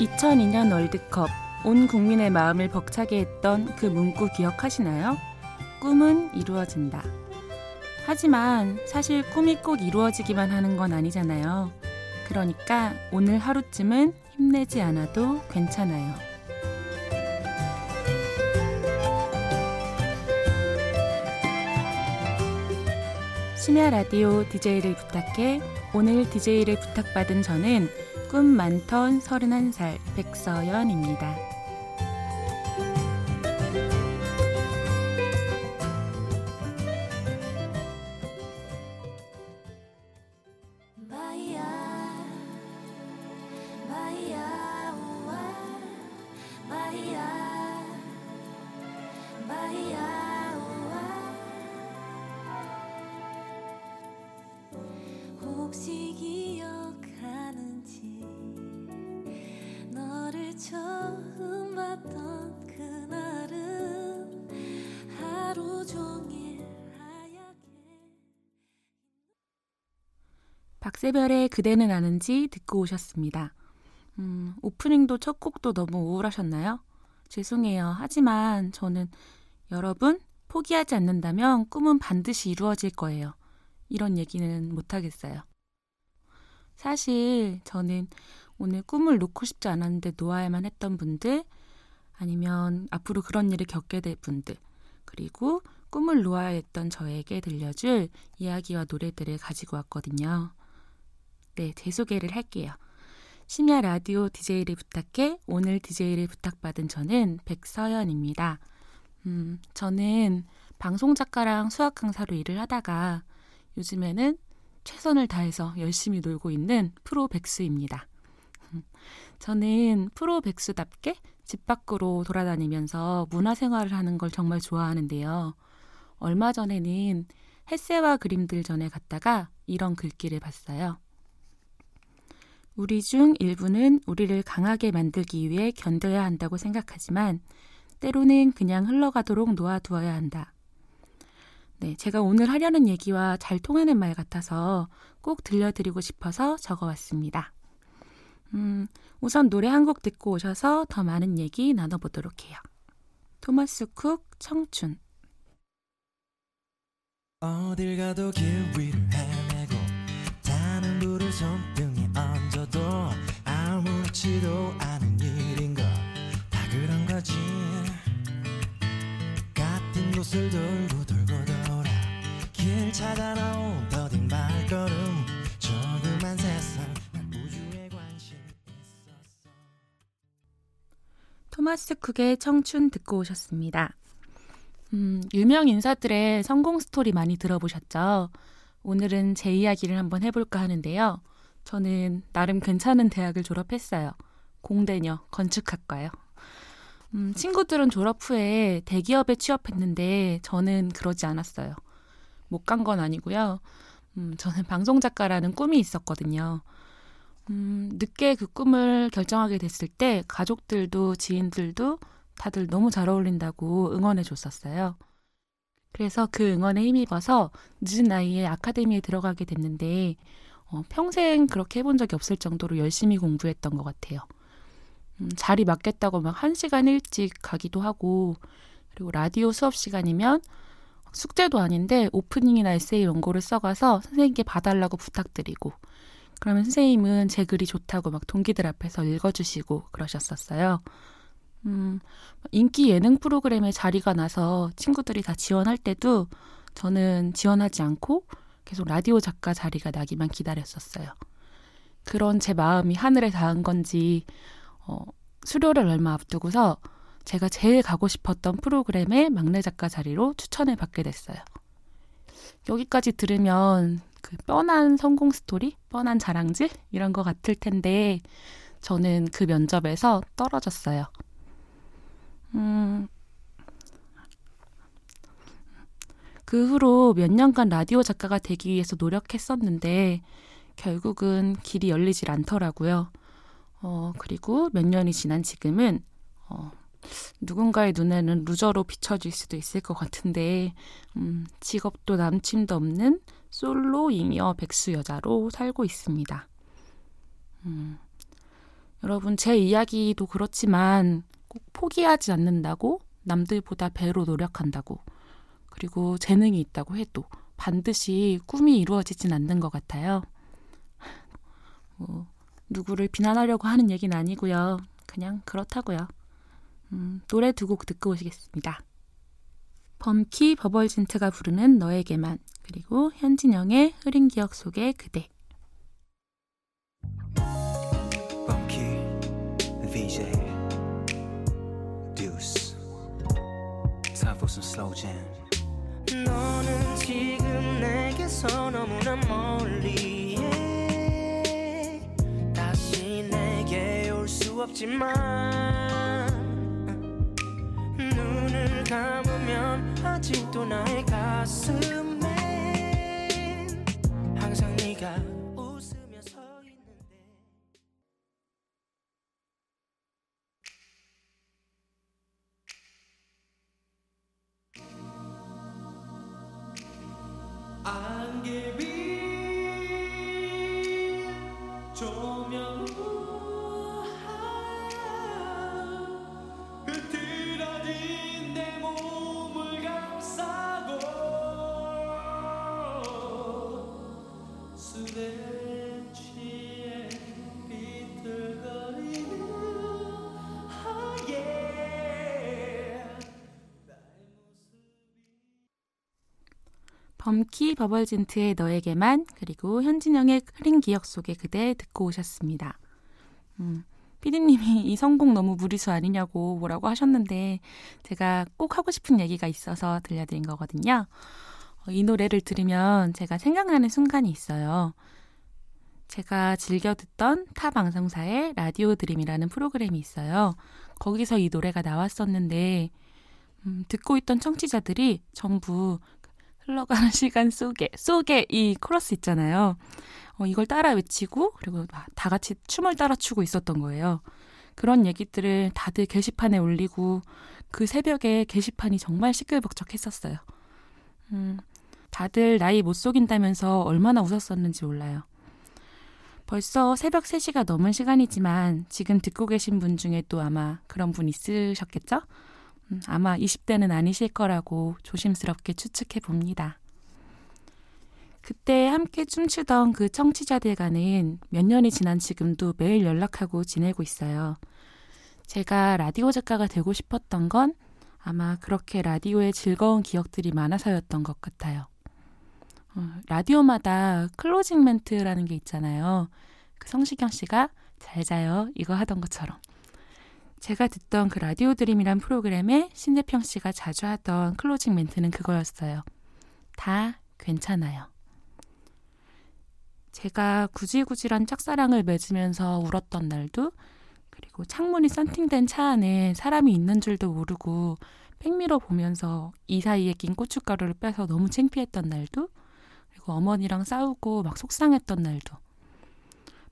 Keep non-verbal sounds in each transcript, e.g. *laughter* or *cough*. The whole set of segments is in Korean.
2002년 월드컵 온 국민의 마음을 벅차게 했던 그 문구 기억하시나요? 꿈은 이루어진다. 하지만 사실 꿈이 꼭 이루어지기만 하는 건 아니잖아요. 그러니까 오늘 하루쯤은 힘내지 않아도 괜찮아요. 심야 라디오 DJ를 부탁해 오늘 DJ를 부탁받은 저는 꿈 많던 31살 백서연입니다. 박세별의 그대는 아는지 듣고 오셨습니다. 음, 오프닝도 첫 곡도 너무 우울하셨나요? 죄송해요. 하지만 저는 여러분 포기하지 않는다면 꿈은 반드시 이루어질 거예요. 이런 얘기는 못하겠어요. 사실 저는 오늘 꿈을 놓고 싶지 않았는데 놓아야만 했던 분들, 아니면 앞으로 그런 일을 겪게 될 분들, 그리고 꿈을 놓아야 했던 저에게 들려줄 이야기와 노래들을 가지고 왔거든요. 네, 제 소개를 할게요. 심야 라디오 DJ를 부탁해 오늘 DJ를 부탁받은 저는 백서연입니다. 음, 저는 방송 작가랑 수학 강사로 일을 하다가 요즘에는 최선을 다해서 열심히 놀고 있는 프로 백수입니다. *laughs* 저는 프로 백수답게 집 밖으로 돌아다니면서 문화 생활을 하는 걸 정말 좋아하는데요. 얼마 전에는 햇새와 그림들 전에 갔다가 이런 글귀를 봤어요. 우리 중 일부는 우리를 강하게 만들기 위해 견뎌야 한다고 생각하지만 때로는 그냥 흘러가도록 놓아두어야 한다. 네, 제가 오늘 하려는 얘기와 잘 통하는 말 같아서 꼭 들려드리고 싶어서 적어왔습니다. 음, 우선 노래 한 곡 듣고 오셔서 더 많은 얘기 나눠보도록 해요. 토마스 쿡 청춘 어딜 가도 길 위를 헤매고 타는 불을 손 얹어도 아무렇지도 않은 일인 것다 그런 거지 같은 곳을 돌고 돌고 돌아 길 찾아 나온 더딘 발걸음 조그만 세상 토마스 쿡의 청춘 듣고 오셨습니다. 음, 유명 인사들의 성공 스토리 많이 들어보셨죠? 오늘은 제 이야기를 한번 해볼까 하는데요. 저는 나름 괜찮은 대학을 졸업했어요. 공대녀, 건축학과요. 음, 친구들은 졸업 후에 대기업에 취업했는데 저는 그러지 않았어요. 못 간 건 아니고요. 음, 저는 방송 작가라는 꿈이 있었거든요. 음, 늦게 그 꿈을 결정하게 됐을 때 가족들도 지인들도 다들 너무 잘 어울린다고 응원해 줬었어요. 그래서 그 응원에 힘입어서 늦은 나이에 아카데미에 들어가게 됐는데 어, 평생 그렇게 해본 적이 없을 정도로 열심히 공부했던 것 같아요. 음, 자리 맞겠다고 막 한 시간 일찍 가기도 하고, 그리고 라디오 수업 시간이면 숙제도 아닌데 오프닝이나 에세이 원고를 써가서 선생님께 봐달라고 부탁드리고, 그러면 선생님은 제 글이 좋다고 막 동기들 앞에서 읽어주시고 그러셨었어요. 음, 인기 예능 프로그램에 자리가 나서 친구들이 다 지원할 때도 저는 지원하지 않고 계속 라디오 작가 자리가 나기만 기다렸었어요. 그런 제 마음이 하늘에 닿은 건지 어, 수료를 얼마 앞두고서 제가 제일 가고 싶었던 프로그램의 막내 작가 자리로 추천을 받게 됐어요. 여기까지 들으면 그 뻔한 성공 스토리, 뻔한 자랑질 이런 것 같을 텐데 저는 그 면접에서 떨어졌어요. 음, 그 후로 몇 년간 라디오 작가가 되기 위해서 노력했었는데 결국은 길이 열리질 않더라고요. 어, 그리고 몇 년이 지난 지금은 어, 누군가의 눈에는 루저로 비춰질 수도 있을 것 같은데 음, 직업도 남친도 없는 솔로 잉여 백수 여자로 살고 있습니다. 음, 여러분, 제 이야기도 그렇지만 꼭 포기하지 않는다고 남들보다 배로 노력한다고 그리고 재능이 있다고 해도 반드시 꿈이 이루어지진 않는 것 같아요. 뭐, 누구를 비난하려고 하는 얘기는 아니고요. 그냥 그렇다고요. 음, 노래 두 곡 듣고 오시겠습니다. 범키 버벌진트가 부르는 너에게만 그리고 현진영의 흐린 기억 속의 그대 범키 VJ for some slow jam 너는 지금 내게서 너무나 멀리 다시 내게 올 수 없지만 눈을 감으면 아직도 나의 가슴엔 항상 네가 안 범키 버벌진트의 너에게만 그리고 현진영의 흐린 기억 속의 그대 듣고 오셨습니다. 음, 피디님이 이 선곡 너무 무리수 아니냐고 뭐라고 하셨는데 제가 꼭 하고 싶은 얘기가 있어서 들려드린 거거든요. 어, 이 노래를 들으면 제가 생각나는 순간이 있어요. 제가 즐겨 듣던 타 방송사의 라디오 드림이라는 프로그램이 있어요. 거기서 이 노래가 나왔었는데 음, 듣고 있던 청취자들이 전부 흘러가는 *laughs* 시간 속에 속에 이 코러스 있잖아요. 어, 이걸 따라 외치고 그리고 다 같이 춤을 따라 추고 있었던 거예요. 그런 얘기들을 다들 게시판에 올리고 그 새벽에 게시판이 정말 시끌벅적했었어요. 음, 다들 나이 못 속인다면서 얼마나 웃었었는지 몰라요. 벌써 새벽 3시가 넘은 시간이지만 지금 듣고 계신 분 중에 또 아마 그런 분 있으셨겠죠? 음, 아마 20대는 아니실 거라고 조심스럽게 추측해 봅니다. 그때 함께 춤추던 그 청취자들과는 몇 년이 지난 지금도 매일 연락하고 지내고 있어요. 제가 라디오 작가가 되고 싶었던 건 아마 그렇게 라디오에 즐거운 기억들이 많아서였던 것 같아요. 어, 라디오마다 closing 멘트라는 게 있잖아요. 그 성시경 씨가 잘 자요 이거 하던 것처럼. 제가 듣던 그 라디오 드림이란 프로그램에 신재평 씨가 자주 하던 closing 멘트는 그거였어요. 다 괜찮아요. 제가 구질구질한 짝사랑을 맺으면서 울었던 날도 그리고 창문이 썬팅된 차 안에 사람이 있는 줄도 모르고 백미러 보면서 이 사이에 낀 고춧가루를 빼서 너무 창피했던 날도 그리고 어머니랑 싸우고 막 속상했던 날도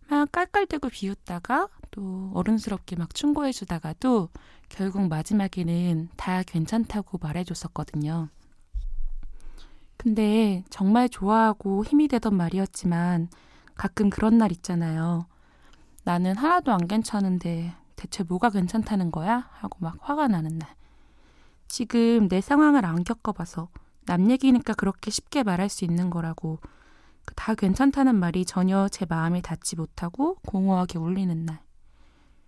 막 깔깔대고 비웃다가 또 어른스럽게 막 충고해 주다가도 결국 마지막에는 다 괜찮다고 말해 줬었거든요. 근데 정말 좋아하고 힘이 되던 말이었지만 가끔 그런 날 있잖아요. 나는 하나도 안 괜찮은데 대체 뭐가 괜찮다는 거야? 하고 막 화가 나는 날. 지금 내 상황을 안 겪어봐서 남 얘기니까 그렇게 쉽게 말할 수 있는 거라고 다 괜찮다는 말이 전혀 제 마음에 닿지 못하고 공허하게 울리는 날.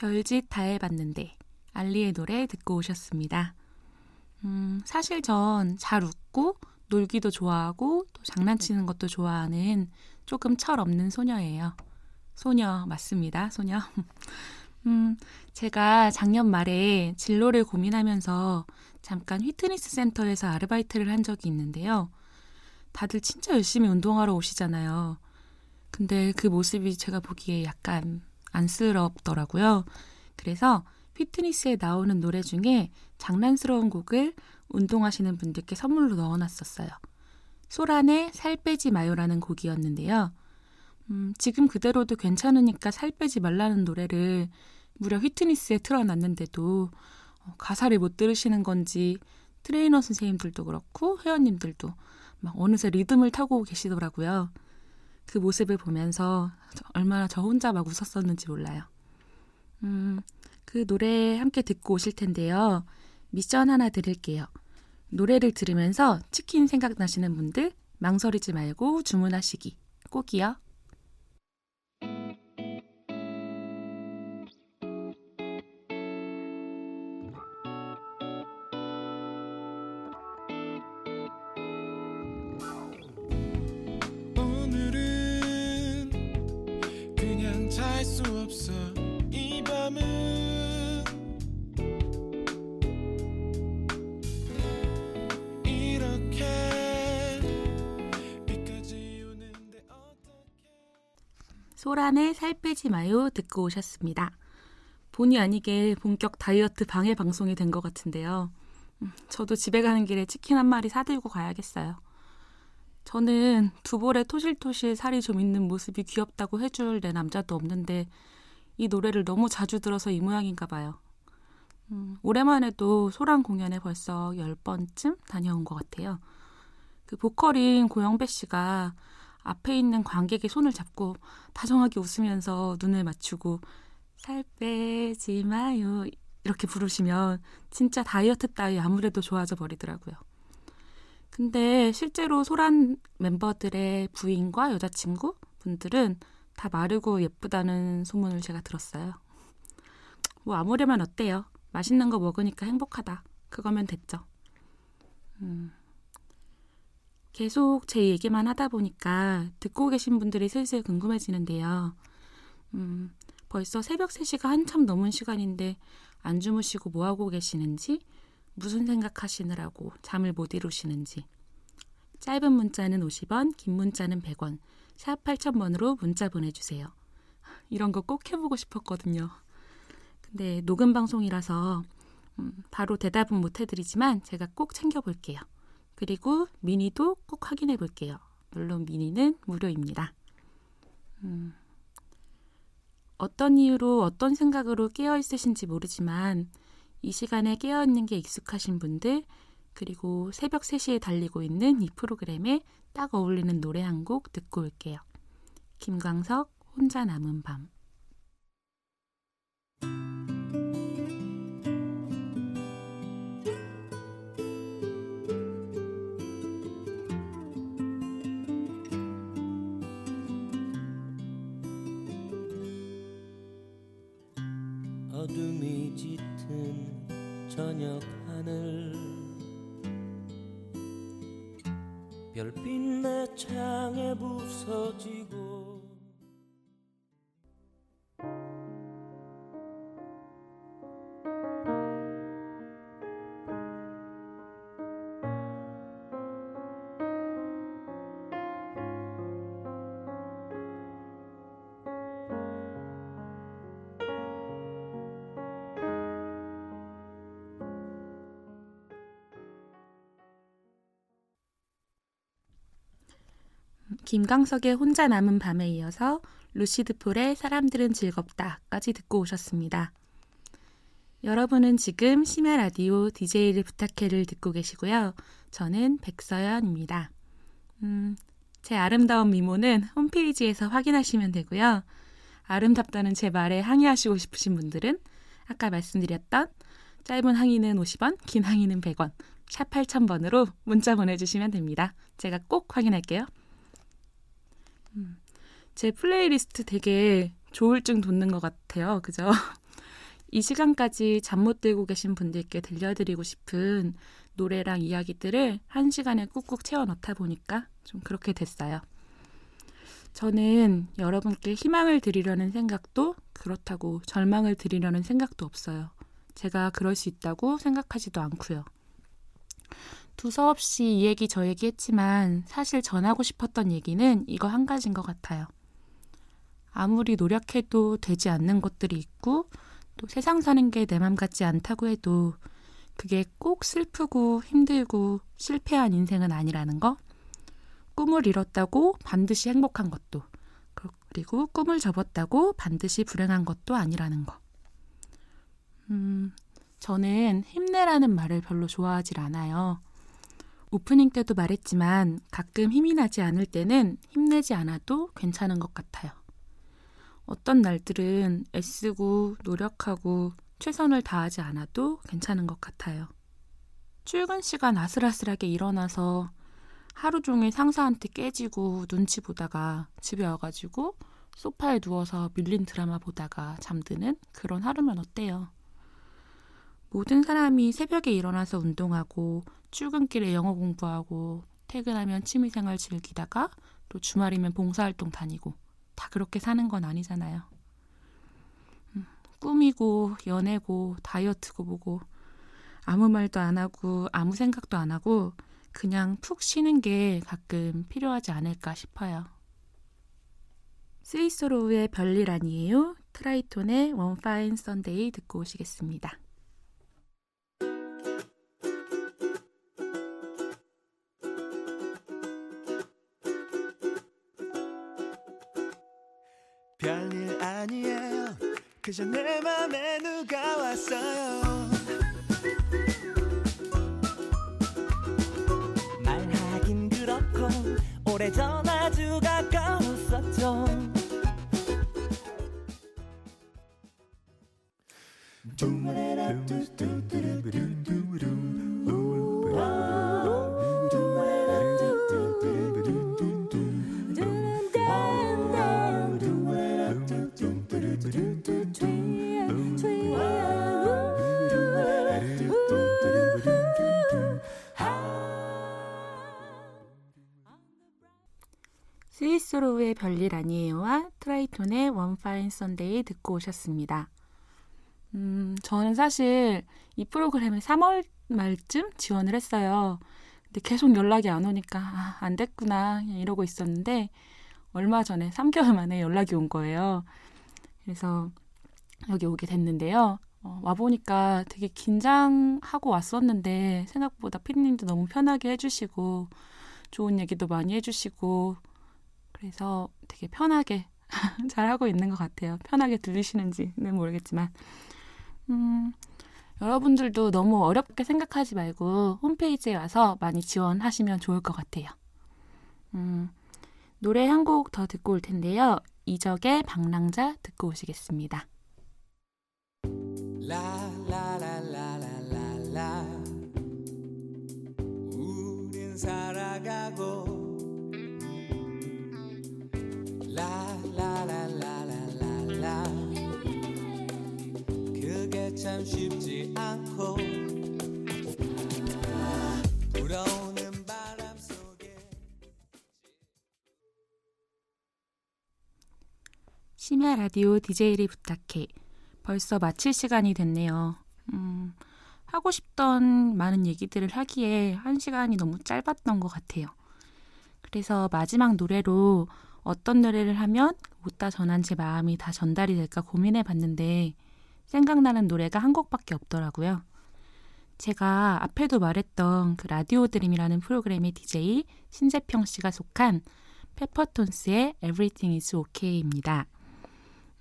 별짓 다 해봤는데 알리의 노래 듣고 오셨습니다. 음, 사실 전 잘 웃고 놀기도 좋아하고 또 장난치는 것도 좋아하는 조금 철 없는 소녀예요. 소녀 맞습니다. 소녀. *laughs* 음, 제가 작년 말에 진로를 고민하면서 잠깐 휘트니스 센터에서 아르바이트를 한 적이 있는데요. 다들 진짜 열심히 운동하러 오시잖아요. 근데 그 모습이 제가 보기에 약간 안쓰럽더라고요. 그래서 fitness에 나오는 노래 중에 장난스러운 곡을 운동하시는 분들께 선물로 넣어놨었어요. 소란의 살 빼지 마요라는 곡이었는데요. 음, 지금 그대로도 괜찮으니까 살 빼지 말라는 노래를 무려 fitness에 틀어놨는데도 어, 가사를 못 들으시는 건지 트레이너 선생님들도 그렇고 회원님들도 막 어느새 리듬을 타고 계시더라고요. 그 모습을 보면서 얼마나 저 혼자 막 웃었었는지 몰라요. 음, 그 노래 함께 듣고 오실 텐데요. 미션 하나 드릴게요. 노래를 들으면서 치킨 생각나시는 분들 망설이지 말고 주문하시기. 꼭이요. 소란의 살 빼지 마요 듣고 오셨습니다. 본의 아니게 본격 다이어트 방해 방송이 된 것 같은데요. 음, 저도 집에 가는 길에 치킨 한 마리 사들고 가야겠어요. 저는 두 볼에 토실토실 살이 좀 있는 모습이 귀엽다고 해줄 내 남자도 없는데 이 노래를 너무 자주 들어서 이 모양인가 봐요. 음, 해도 소란 공연에 벌써 10번쯤 다녀온 것 같아요. 그 보컬인 고영배 씨가 앞에 있는 관객의 손을 잡고 다정하게 웃으면서 눈을 맞추고 살 빼지 마요 이렇게 부르시면 진짜 다이어트 따위 아무래도 좋아져 버리더라고요. 근데 실제로 소란 멤버들의 부인과 여자친구 분들은 다 마르고 예쁘다는 소문을 제가 들었어요. 뭐 아무래만 어때요? 맛있는 거 먹으니까 행복하다. 그거면 됐죠. 음. 계속 제 얘기만 하다 보니까 듣고 계신 분들이 슬슬 궁금해지는데요. 음, 벌써 새벽 3시가 한참 넘은 시간인데 안 주무시고 뭐 하고 계시는지, 무슨 생각하시느라고 잠을 못 이루시는지. 짧은 문자는 50원, 긴 문자는 100원, 샵 8000번으로 문자 보내주세요. 이런 거 꼭 해보고 싶었거든요. 근데 녹음 방송이라서 음, 바로 대답은 못 해드리지만 제가 꼭 챙겨볼게요. 그리고 미니도 꼭 확인해 볼게요. 물론 미니는 무료입니다. 음, 어떤 이유로 어떤 생각으로 깨어 있으신지 모르지만 이 시간에 깨어 있는 게 익숙하신 분들 그리고 새벽 3시에 달리고 있는 이 프로그램에 딱 어울리는 노래 한 곡 듣고 올게요. 김광석 혼자 남은 밤 김광석의 혼자 남은 밤에 이어서 루시드 폴의 사람들은 즐겁다까지 듣고 오셨습니다. 여러분은 지금 심야 라디오 DJ를 부탁해를 듣고 계시고요. 저는 백서연입니다. 음, 제 아름다운 미모는 홈페이지에서 확인하시면 되고요. 아름답다는 제 말에 항의하시고 싶으신 분들은 아까 말씀드렸던 짧은 항의는 50원, 긴 항의는 100원, 샵 8000번으로 문자 보내주시면 됩니다. 제가 꼭 확인할게요. 음, 제 플레이리스트 되게 조울증 돋는 것 같아요. 그죠? *laughs* 이 시간까지 잠 못 들고 계신 분들께 들려드리고 싶은 노래랑 이야기들을 한 시간에 꾹꾹 채워 넣다 보니까 좀 그렇게 됐어요. 저는 여러분께 희망을 드리려는 생각도 그렇다고 절망을 드리려는 생각도 없어요. 제가 그럴 수 있다고 생각하지도 않고요. 두서없이 이 얘기 저 얘기 했지만 사실 전하고 싶었던 얘기는 이거 한 가지인 것 같아요. 아무리 노력해도 되지 않는 것들이 있고 또 세상 사는 게 내 맘 같지 않다고 해도 그게 꼭 슬프고 힘들고 실패한 인생은 아니라는 거. 꿈을 이뤘다고 반드시 행복한 것도 그리고 꿈을 접었다고 반드시 불행한 것도 아니라는 거. 음, 저는 힘내라는 말을 별로 좋아하질 않아요. 오프닝 때도 말했지만 가끔 힘이 나지 않을 때는 힘내지 않아도 괜찮은 것 같아요. 어떤 날들은 애쓰고 노력하고 최선을 다하지 않아도 괜찮은 것 같아요. 출근 시간 아슬아슬하게 일어나서 하루 종일 상사한테 깨지고 눈치 보다가 집에 와가지고 소파에 누워서 밀린 드라마 보다가 잠드는 그런 하루면 어때요? 모든 사람이 새벽에 일어나서 운동하고 출근길에 영어 공부하고 퇴근하면 취미생활 즐기다가 또 주말이면 봉사활동 다니고 다 그렇게 사는 건 아니잖아요. 음, 꿈이고 연애고 다이어트고 뭐고 아무 말도 안 하고 아무 생각도 안 하고 그냥 푹 쉬는 게 가끔 필요하지 않을까 싶어요. 스위스로우의 별일 아니에요. 트라이톤의 One Fine Sunday 듣고 오시겠습니다. 그저 내 맘에 누가 왔어요. 말하긴 그렇고 오래전 아주 가까웠었죠. 스위 스로우의 별일 아니에요와 트라이톤의 One Fine Sunday 듣고 오셨습니다. 음, 저는 사실 이 프로그램을 3월 말쯤 지원을 했어요. 근데 계속 연락이 안 오니까 아, 안 됐구나 이러고 있었는데 얼마 전에 3개월 만에 연락이 온 거예요. 그래서 여기 오게 됐는데요. 어, 와보니까 되게 긴장하고 왔었는데 생각보다 피디님도 너무 편하게 해주시고 좋은 얘기도 많이 해주시고 그래서 되게 편하게 *laughs* 잘하고 있는 것 같아요. 편하게 들리시는지는 모르겠지만. 음, 여러분들도 너무 어렵게 생각하지 말고 홈페이지에 와서 많이 지원하시면 좋을 것 같아요. 음, 노래 한 곡 더 듣고 올 텐데요. 이적의 방랑자 듣고 오시겠습니다. 라라라라라라라 우린 살아가고 라라라라라라 그게 참 쉽지 않고 불어오는 바람 속에 심야 라디오 DJ를 부탁해 벌써 마칠 시간이 됐네요. 음, 하고 싶던 많은 얘기들을 하기에 한 시간이 너무 짧았던 것 같아요. 그래서 마지막 노래로 어떤 노래를 하면 못다 전한 제 마음이 다 전달이 될까 고민해 봤는데 생각나는 노래가 한 곡밖에 없더라고요. 제가 앞에도 말했던 그 라디오 드림이라는 프로그램의 DJ 신재평 씨가 속한 페퍼톤스의 Everything is OK입니다.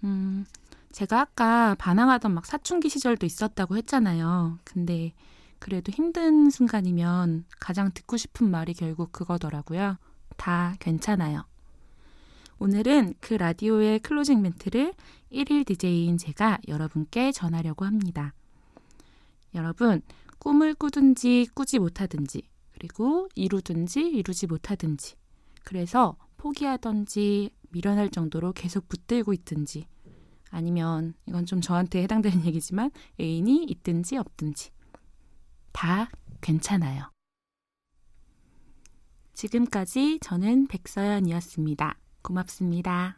음, 제가 아까 반항하던 막 사춘기 시절도 있었다고 했잖아요. 근데 그래도 힘든 순간이면 가장 듣고 싶은 말이 결국 그거더라고요. 다 괜찮아요. 오늘은 그 라디오의 클로징 멘트를 1일 DJ인 제가 여러분께 전하려고 합니다. 여러분, 꿈을 꾸든지 꾸지 못하든지, 그리고 이루든지 이루지 못하든지, 그래서 포기하던지 미련할 정도로 계속 붙들고 있든지, 아니면 이건 좀 저한테 해당되는 얘기지만 애인이 있든지 없든지, 다 괜찮아요. 지금까지 저는 백서연이었습니다. 고맙습니다.